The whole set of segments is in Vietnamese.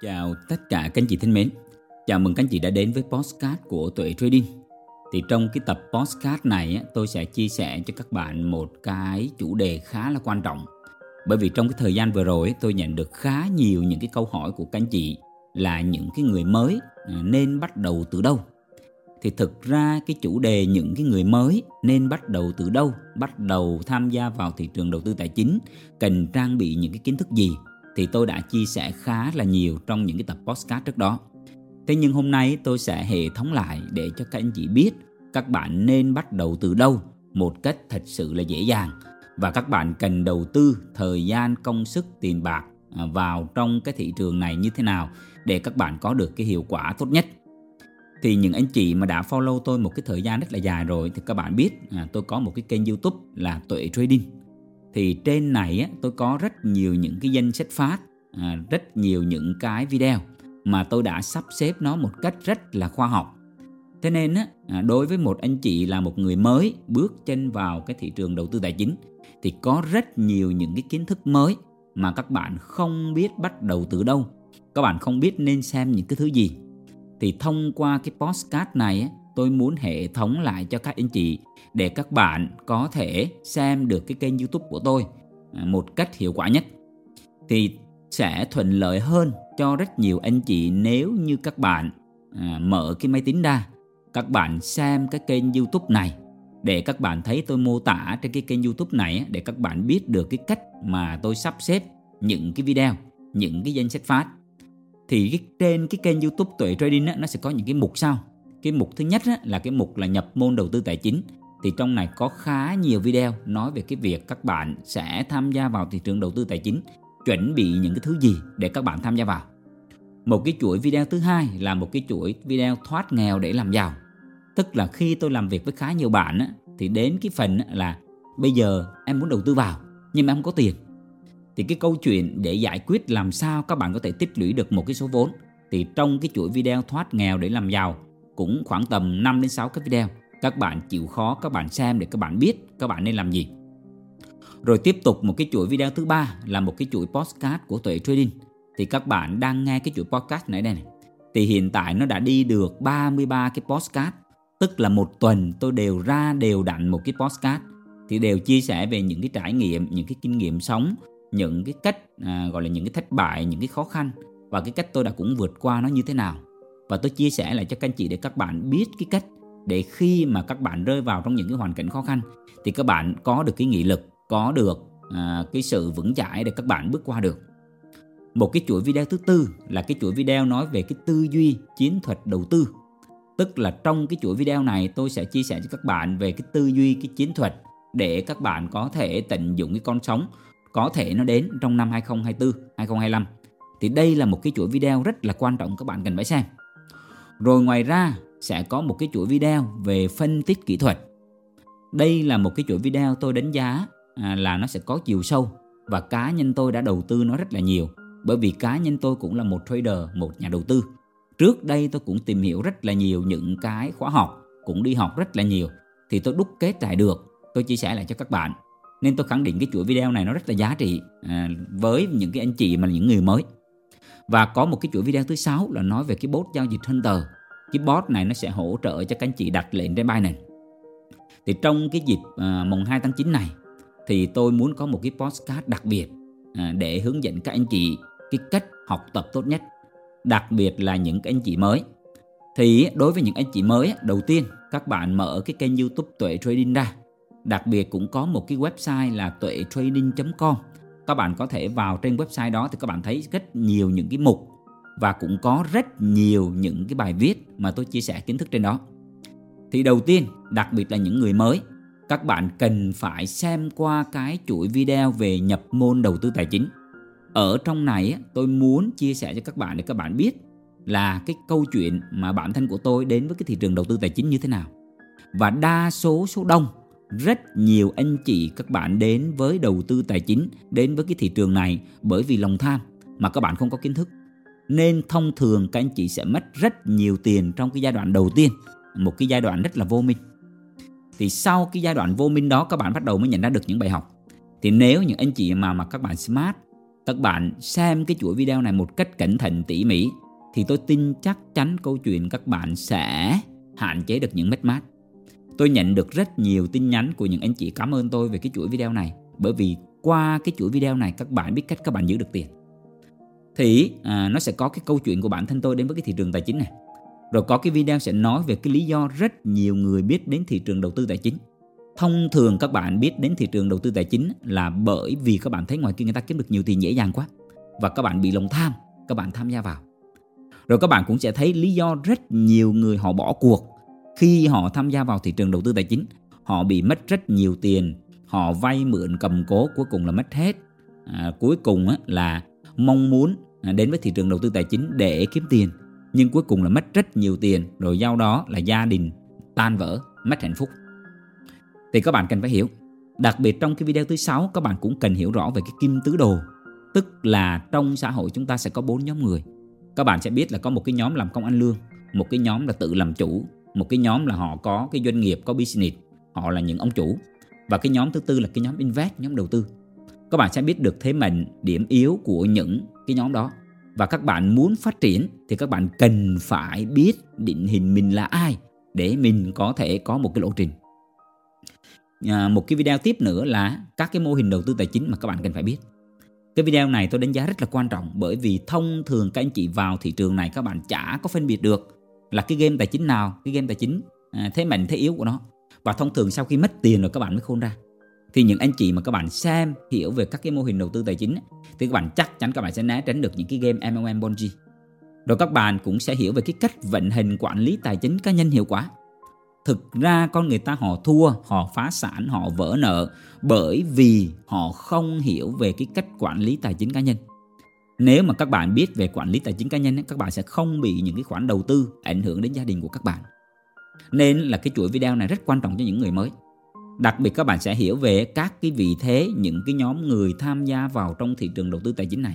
Chào tất cả các anh chị thân mến. Chào mừng các anh chị đã đến với Postcard của Tuệ Trading. Thì trong cái tập Postcard này tôi sẽ chia sẻ cho các bạn một cái chủ đề khá là quan trọng. Bởi vì trong cái thời gian vừa rồi tôi nhận được khá nhiều những cái câu hỏi của các anh chị Là những cái người mới à, nên bắt đầu từ đâu? Thì thực ra cái chủ đề những cái người mới nên bắt đầu từ đâu, bắt đầu tham gia vào thị trường đầu tư tài chính, cần trang bị những cái kiến thức gì? Thì tôi đã chia sẻ khá là nhiều trong những cái tập podcast trước đó. Thế nhưng hôm nay tôi sẽ hệ thống lại để cho các anh chị biết các bạn nên bắt đầu từ đâu một cách thật sự là dễ dàng và các bạn cần đầu tư thời gian, công sức, tiền bạc à, vào trong cái thị trường này như thế nào để các bạn có được cái hiệu quả tốt nhất. Thì những anh chị mà đã follow tôi một cái thời gian rất là dài rồi thì các bạn biết à, tôi có một cái kênh YouTube là Tuệ Trading thì trên này á, tôi có rất nhiều những cái danh sách phát à, rất nhiều những cái video mà tôi đã sắp xếp nó một cách rất là khoa học. Thế nên á, à, đối với một anh chị là một người mới bước chân vào cái thị trường đầu tư tài chính thì có rất nhiều những cái kiến thức mới mà các bạn không biết bắt đầu từ đâu. Các bạn không biết nên xem những cái thứ gì. Thì thông qua cái postcard này tôi muốn hệ thống lại cho các anh chị để các bạn có thể xem được cái kênh YouTube của tôi à, một cách hiệu quả nhất. Thì sẽ thuận lợi hơn cho rất nhiều anh chị nếu như các bạn à, mở cái máy tính ra, các bạn xem cái kênh YouTube này để các bạn thấy tôi mô tả trên cái kênh YouTube này để các bạn biết được cái cách mà tôi sắp xếp những cái video, những cái danh sách phát. Thì trên cái kênh YouTube Tuệ Trading á, nó sẽ có những cái mục sau cái mục thứ nhất á, là cái mục là nhập môn đầu tư tài chính. Thì trong này có khá nhiều video nói về cái việc các bạn sẽ tham gia vào thị trường đầu tư tài chính chuẩn bị những cái thứ gì để các bạn tham gia vào. Một cái chuỗi video thứ hai là một cái chuỗi video thoát nghèo để làm giàu. Tức là khi tôi làm việc với khá nhiều bạn á, thì đến cái phần là bây giờ em muốn đầu tư vào nhưng mà em không có tiền. Thì cái câu chuyện để giải quyết làm sao các bạn có thể tích lũy được một cái số vốn. Thì trong cái chuỗi video thoát nghèo để làm giàu cũng khoảng tầm 5 đến 6 cái video. Các bạn chịu khó các bạn xem để các bạn biết các bạn nên làm gì. Rồi tiếp tục một cái chuỗi video thứ ba là một cái chuỗi podcast của Tuệ Trading. Thì các bạn đang nghe cái chuỗi podcast này đây này. Thì hiện tại nó đã đi được 33 cái podcast. Tức là một tuần tôi đều ra đều đặn một cái podcast. Thì đều chia sẻ về những cái trải nghiệm, những cái kinh nghiệm sống, những cái cách à, gọi là những cái thất bại, những cái khó khăn và cái cách tôi đã cũng vượt qua nó như thế nào và tôi chia sẻ lại cho các anh chị để các bạn biết cái cách để khi mà các bạn rơi vào trong những cái hoàn cảnh khó khăn thì các bạn có được cái nghị lực có được à, cái sự vững chãi để các bạn bước qua được. Một cái chuỗi video thứ tư là cái chuỗi video nói về cái tư duy chiến thuật đầu tư. Tức là trong cái chuỗi video này tôi sẽ chia sẻ cho các bạn về cái tư duy cái chiến thuật để các bạn có thể tận dụng cái con sóng có thể nó đến trong năm 2024 2025 thì đây là một cái chuỗi video rất là quan trọng các bạn cần phải xem rồi ngoài ra sẽ có một cái chuỗi video về phân tích kỹ thuật. Đây là một cái chuỗi video tôi đánh giá à, là nó sẽ có chiều sâu và cá nhân tôi đã đầu tư nó rất là nhiều bởi vì cá nhân tôi cũng là một trader, một nhà đầu tư. Trước đây tôi cũng tìm hiểu rất là nhiều những cái khóa học, cũng đi học rất là nhiều thì tôi đúc kết lại được, tôi chia sẻ lại cho các bạn. Nên tôi khẳng định cái chuỗi video này nó rất là giá trị à, với những cái anh chị mà những người mới. Và có một cái chuỗi video thứ sáu là nói về cái bot giao dịch Hunter. Cái bot này nó sẽ hỗ trợ cho các anh chị đặt lệnh trên Binance. Thì trong cái dịp à, mùng 2 tháng 9 này thì tôi muốn có một cái postcard đặc biệt à, để hướng dẫn các anh chị cái cách học tập tốt nhất. Đặc biệt là những cái anh chị mới. Thì đối với những anh chị mới, đầu tiên các bạn mở cái kênh youtube Tuệ Trading ra. Đặc biệt cũng có một cái website là tuệ trading.com các bạn có thể vào trên website đó thì các bạn thấy rất nhiều những cái mục và cũng có rất nhiều những cái bài viết mà tôi chia sẻ kiến thức trên đó. Thì đầu tiên, đặc biệt là những người mới, các bạn cần phải xem qua cái chuỗi video về nhập môn đầu tư tài chính. Ở trong này tôi muốn chia sẻ cho các bạn để các bạn biết là cái câu chuyện mà bản thân của tôi đến với cái thị trường đầu tư tài chính như thế nào. Và đa số số đông rất nhiều anh chị các bạn đến với đầu tư tài chính, đến với cái thị trường này bởi vì lòng tham mà các bạn không có kiến thức. Nên thông thường các anh chị sẽ mất rất nhiều tiền trong cái giai đoạn đầu tiên, một cái giai đoạn rất là vô minh. Thì sau cái giai đoạn vô minh đó, các bạn bắt đầu mới nhận ra được những bài học. Thì nếu những anh chị mà mà các bạn smart, các bạn xem cái chuỗi video này một cách cẩn thận, tỉ mỉ, thì tôi tin chắc chắn câu chuyện các bạn sẽ hạn chế được những mất mát. Tôi nhận được rất nhiều tin nhắn của những anh chị cảm ơn tôi về cái chuỗi video này bởi vì qua cái chuỗi video này các bạn biết cách các bạn giữ được tiền. Thì à, nó sẽ có cái câu chuyện của bản thân tôi đến với cái thị trường tài chính này. Rồi có cái video sẽ nói về cái lý do rất nhiều người biết đến thị trường đầu tư tài chính. Thông thường các bạn biết đến thị trường đầu tư tài chính là bởi vì các bạn thấy ngoài kia người ta kiếm được nhiều tiền dễ dàng quá và các bạn bị lòng tham, các bạn tham gia vào. Rồi các bạn cũng sẽ thấy lý do rất nhiều người họ bỏ cuộc khi họ tham gia vào thị trường đầu tư tài chính. Họ bị mất rất nhiều tiền, họ vay mượn cầm cố cuối cùng là mất hết. À, cuối cùng á, là mong muốn à, đến với thị trường đầu tư tài chính để kiếm tiền nhưng cuối cùng là mất rất nhiều tiền rồi do đó là gia đình tan vỡ mất hạnh phúc thì các bạn cần phải hiểu đặc biệt trong cái video thứ sáu các bạn cũng cần hiểu rõ về cái kim tứ đồ tức là trong xã hội chúng ta sẽ có bốn nhóm người các bạn sẽ biết là có một cái nhóm làm công ăn lương một cái nhóm là tự làm chủ một cái nhóm là họ có cái doanh nghiệp có business họ là những ông chủ. Và cái nhóm thứ tư là cái nhóm invest nhóm đầu tư. Các bạn sẽ biết được thế mạnh điểm yếu của những cái nhóm đó. Và các bạn muốn phát triển thì các bạn cần phải biết định hình mình là ai để mình có thể có một cái lộ trình. À, một cái video tiếp nữa là các cái mô hình đầu tư tài chính mà các bạn cần phải biết. Cái video này tôi đánh giá rất là quan trọng bởi vì thông thường các anh chị vào thị trường này các bạn chả có phân biệt được là cái game tài chính nào cái game tài chính à, thế mạnh thế yếu của nó và thông thường sau khi mất tiền rồi các bạn mới khôn ra thì những anh chị mà các bạn xem hiểu về các cái mô hình đầu tư tài chính thì các bạn chắc chắn các bạn sẽ né tránh được những cái game MLM Bonji Rồi các bạn cũng sẽ hiểu về cái cách vận hành quản lý tài chính cá nhân hiệu quả. Thực ra con người ta họ thua, họ phá sản, họ vỡ nợ bởi vì họ không hiểu về cái cách quản lý tài chính cá nhân. Nếu mà các bạn biết về quản lý tài chính cá nhân các bạn sẽ không bị những cái khoản đầu tư ảnh hưởng đến gia đình của các bạn. Nên là cái chuỗi video này rất quan trọng cho những người mới. Đặc biệt các bạn sẽ hiểu về các cái vị thế những cái nhóm người tham gia vào trong thị trường đầu tư tài chính này.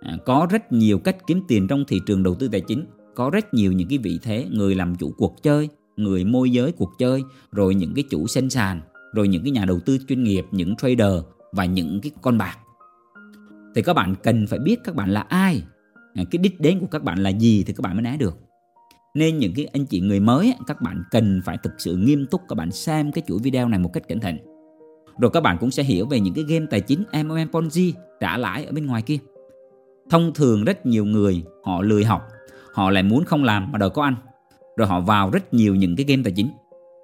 À, có rất nhiều cách kiếm tiền trong thị trường đầu tư tài chính, có rất nhiều những cái vị thế người làm chủ cuộc chơi, người môi giới cuộc chơi, rồi những cái chủ sân sàn, rồi những cái nhà đầu tư chuyên nghiệp, những trader và những cái con bạc. Thì các bạn cần phải biết các bạn là ai, cái đích đến của các bạn là gì thì các bạn mới né được. Nên những cái anh chị người mới các bạn cần phải thực sự nghiêm túc các bạn xem cái chuỗi video này một cách cẩn thận. Rồi các bạn cũng sẽ hiểu về những cái game tài chính MLM Ponzi trả lãi ở bên ngoài kia. Thông thường rất nhiều người họ lười học họ lại muốn không làm mà đòi có ăn. Rồi họ vào rất nhiều những cái game tài chính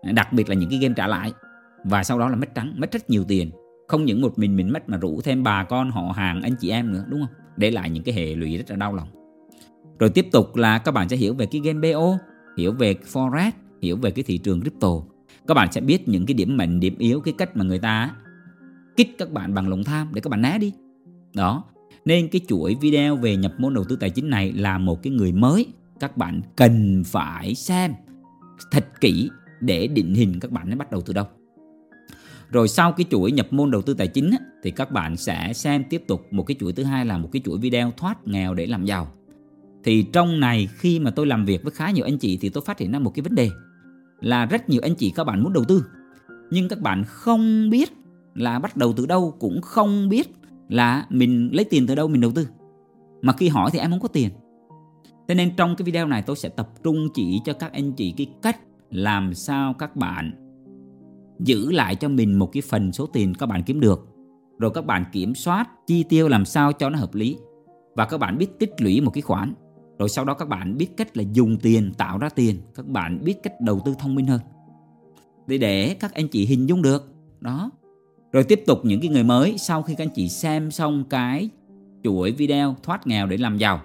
đặc biệt là những cái game trả lãi. Và sau đó là mất trắng mất rất nhiều tiền không những một mình mình mất mà rủ thêm bà con họ hàng anh chị em nữa đúng không để lại những cái hệ lụy rất là đau lòng rồi tiếp tục là các bạn sẽ hiểu về cái game BO, hiểu về Forex, hiểu về cái thị trường crypto. Các bạn sẽ biết những cái điểm mạnh, điểm yếu, cái cách mà người ta kích các bạn bằng lòng tham để các bạn né đi. Đó. Nên cái chuỗi video về nhập môn đầu tư tài chính này là một cái người mới các bạn cần phải xem thật kỹ để định hình các bạn nên bắt đầu từ đâu. Rồi sau cái chuỗi nhập môn đầu tư tài chính thì các bạn sẽ xem tiếp tục một cái chuỗi thứ hai là một cái chuỗi video thoát nghèo để làm giàu. Thì trong này khi mà tôi làm việc với khá nhiều anh chị thì tôi phát hiện ra một cái vấn đề là rất nhiều anh chị các bạn muốn đầu tư, nhưng các bạn không biết là bắt đầu từ đâu, cũng không biết là mình lấy tiền từ đâu mình đầu tư. Mà khi hỏi thì em không có tiền. Thế nên trong cái video này tôi sẽ tập trung chỉ cho các anh chị cái cách làm sao các bạn giữ lại cho mình một cái phần số tiền các bạn kiếm được. Rồi các bạn kiểm soát, chi tiêu làm sao cho nó hợp lý. Và các bạn biết tích lũy một cái khoản. Rồi sau đó các bạn biết cách là dùng tiền, tạo ra tiền. Các bạn biết cách đầu tư thông minh hơn. Để để các anh chị hình dung được. Đó. Rồi tiếp tục những cái người mới. Sau khi các anh chị xem xong cái chuỗi video thoát nghèo để làm giàu,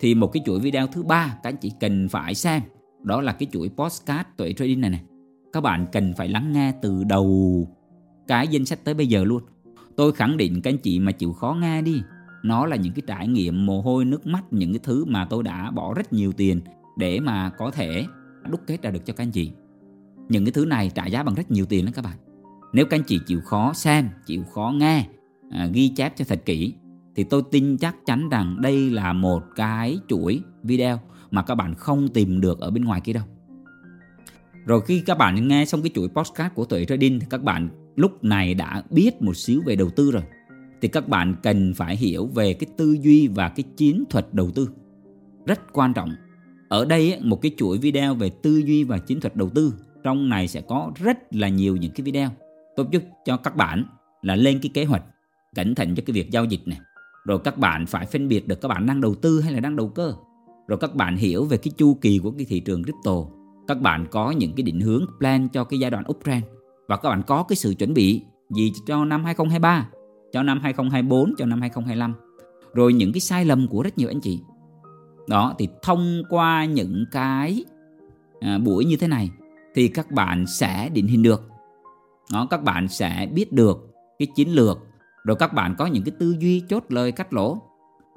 thì một cái chuỗi video thứ ba các anh chị cần phải xem, đó là cái chuỗi postcard tuệ trading này này các bạn cần phải lắng nghe từ đầu cái danh sách tới bây giờ luôn. Tôi khẳng định các anh chị mà chịu khó nghe đi nó là những cái trải nghiệm mồ hôi nước mắt những cái thứ mà tôi đã bỏ rất nhiều tiền để mà có thể đúc kết ra được cho các anh chị. Những cái thứ này trả giá bằng rất nhiều tiền đó các bạn. Nếu các anh chị chịu khó xem chịu khó nghe à, ghi chép cho thật kỹ thì tôi tin chắc chắn rằng đây là một cái chuỗi video mà các bạn không tìm được ở bên ngoài kia đâu rồi khi các bạn nghe xong cái chuỗi podcast của tuệ trading thì các bạn lúc này đã biết một xíu về đầu tư rồi thì các bạn cần phải hiểu về cái tư duy và cái chiến thuật đầu tư. Rất quan trọng. Ở đây một cái chuỗi video về tư duy và chiến thuật đầu tư. Trong này sẽ có rất là nhiều những cái video. Tôi giúp cho các bạn là lên cái kế hoạch, cẩn thận cho cái việc giao dịch này. Rồi các bạn phải phân biệt được các bạn đang đầu tư hay là đang đầu cơ. Rồi các bạn hiểu về cái chu kỳ của cái thị trường crypto. Các bạn có những cái định hướng plan cho cái giai đoạn uptrend và các bạn có cái sự chuẩn bị gì cho năm 2023 cho năm 2024 cho năm 2025 rồi những cái sai lầm của rất nhiều anh chị. Đó thì thông qua những cái à, buổi như thế này thì các bạn sẽ định hình được. Đó các bạn sẽ biết được cái chiến lược. Rồi các bạn có những cái tư duy chốt lời cắt lỗ.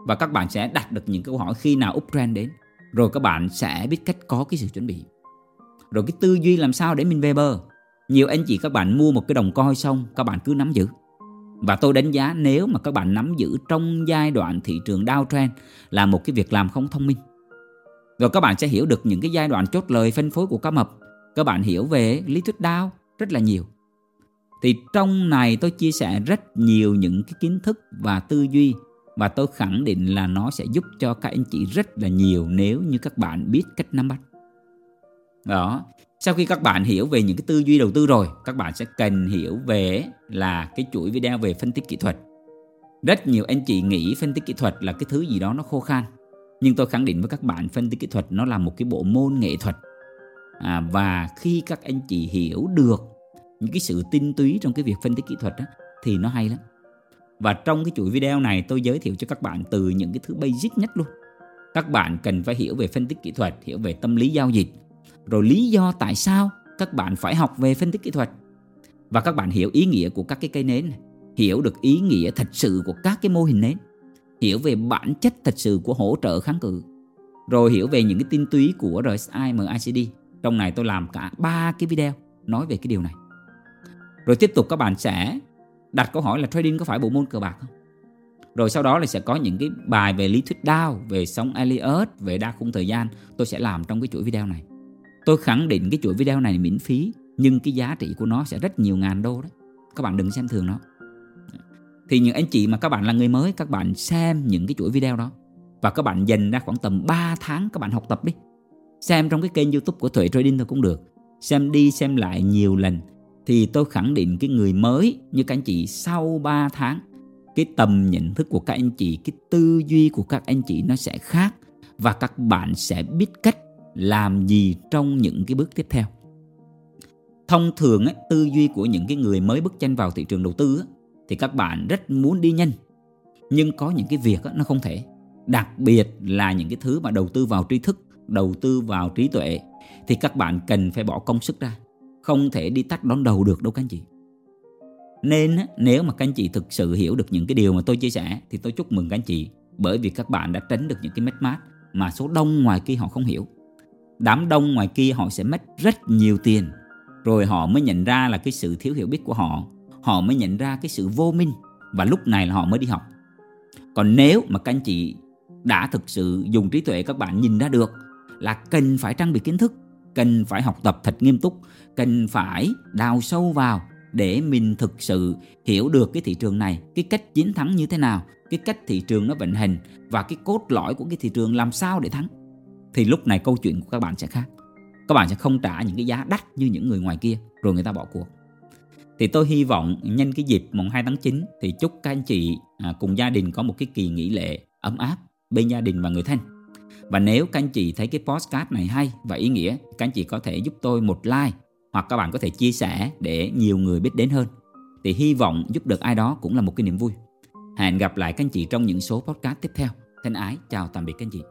Và các bạn sẽ đặt được những câu hỏi khi nào uptrend đến. Rồi các bạn sẽ biết cách có cái sự chuẩn bị rồi cái tư duy làm sao để mình về bờ nhiều anh chị các bạn mua một cái đồng coi xong, các bạn cứ nắm giữ và tôi đánh giá nếu mà các bạn nắm giữ trong giai đoạn thị trường downtrend là một cái việc làm không thông minh. Rồi các bạn sẽ hiểu được những cái giai đoạn chốt lời phân phối của cá mập. Các bạn hiểu về lý thuyết Dow rất là nhiều. Thì trong này tôi chia sẻ rất nhiều những cái kiến thức và tư duy và tôi khẳng định là nó sẽ giúp cho các anh chị rất là nhiều nếu như các bạn biết cách nắm bắt. Đó, sau khi các bạn hiểu về những cái tư duy đầu tư rồi, các bạn sẽ cần hiểu về là cái chuỗi video về phân tích kỹ thuật. Rất nhiều anh chị nghĩ phân tích kỹ thuật là cái thứ gì đó nó khô khan. Nhưng tôi khẳng định với các bạn phân tích kỹ thuật nó là một cái bộ môn nghệ thuật. À, và khi các anh chị hiểu được những cái sự tinh túy trong cái việc phân tích kỹ thuật đó, thì nó hay lắm. Và trong cái chuỗi video này tôi giới thiệu cho các bạn từ những cái thứ basic nhất luôn. Các bạn cần phải hiểu về phân tích kỹ thuật, hiểu về tâm lý giao dịch, rồi lý do tại sao các bạn phải học về phân tích kỹ thuật. Và các bạn hiểu ý nghĩa của các cái cây nến này, hiểu được ý nghĩa thật sự của các cái mô hình nến. Hiểu về bản chất thật sự của hỗ trợ kháng cự. Rồi hiểu về những cái tinh túy của RSI MACD trong này tôi làm cả ba cái video nói về cái điều này. Rồi tiếp tục các bạn sẽ đặt câu hỏi là trading có phải bộ môn cờ bạc không? Rồi sau đó là sẽ có những cái bài về lý thuyết Dow về sóng Elliott về đa khung thời gian. Tôi sẽ làm trong cái chuỗi video này. Tôi khẳng định cái chuỗi video này miễn phí nhưng cái giá trị của nó sẽ rất nhiều ngàn đô đó. Các bạn đừng xem thường nó. Thì những anh chị mà các bạn là người mới, các bạn xem những cái chuỗi video đó và các bạn dành ra khoảng tầm 3 tháng các bạn học tập đi. Xem trong cái kênh YouTube của Thuệ Trading thôi cũng được. Xem đi xem lại nhiều lần thì tôi khẳng định cái người mới như các anh chị sau 3 tháng cái tầm nhận thức của các anh chị, cái tư duy của các anh chị nó sẽ khác và các bạn sẽ biết cách làm gì trong những cái bước tiếp theo? Thông thường ấy, tư duy của những cái người mới bước chân vào thị trường đầu tư ấy, thì các bạn rất muốn đi nhanh. Nhưng có những cái việc ấy, nó không thể. Đặc biệt là những cái thứ mà đầu tư vào tri thức đầu tư vào trí tuệ thì các bạn cần phải bỏ công sức ra. Không thể đi tắt đón đầu được đâu các anh chị. Nên nếu mà các anh chị thực sự hiểu được những cái điều mà tôi chia sẻ thì tôi chúc mừng các anh chị bởi vì các bạn đã tránh được những cái mất mát mà số đông ngoài kia họ không hiểu đám đông ngoài kia họ sẽ mất rất nhiều tiền. Rồi họ mới nhận ra là cái sự thiếu hiểu biết của họ. Họ mới nhận ra cái sự vô minh. Và lúc này là họ mới đi học. Còn nếu mà các anh chị đã thực sự dùng trí tuệ các bạn nhìn ra được là cần phải trang bị kiến thức, cần phải học tập thật nghiêm túc, cần phải đào sâu vào để mình thực sự hiểu được cái thị trường này, cái cách chiến thắng như thế nào, cái cách thị trường nó vận hành và cái cốt lõi của cái thị trường làm sao để thắng thì lúc này câu chuyện của các bạn sẽ khác. Các bạn sẽ không trả những cái giá đắt như những người ngoài kia, rồi người ta bỏ cuộc. Thì tôi hy vọng nhân cái dịp mùng 2 tháng 9 thì chúc các anh chị à, cùng gia đình có một cái kỳ nghỉ lễ ấm áp bên gia đình và người thân. Và nếu các anh chị thấy cái postcard này hay và ý nghĩa, các anh chị có thể giúp tôi một like hoặc các bạn có thể chia sẻ để nhiều người biết đến hơn. Thì hy vọng giúp được ai đó cũng là một cái niềm vui. Hẹn gặp lại các anh chị trong những số podcast tiếp theo. Thân ái, chào tạm biệt các anh chị.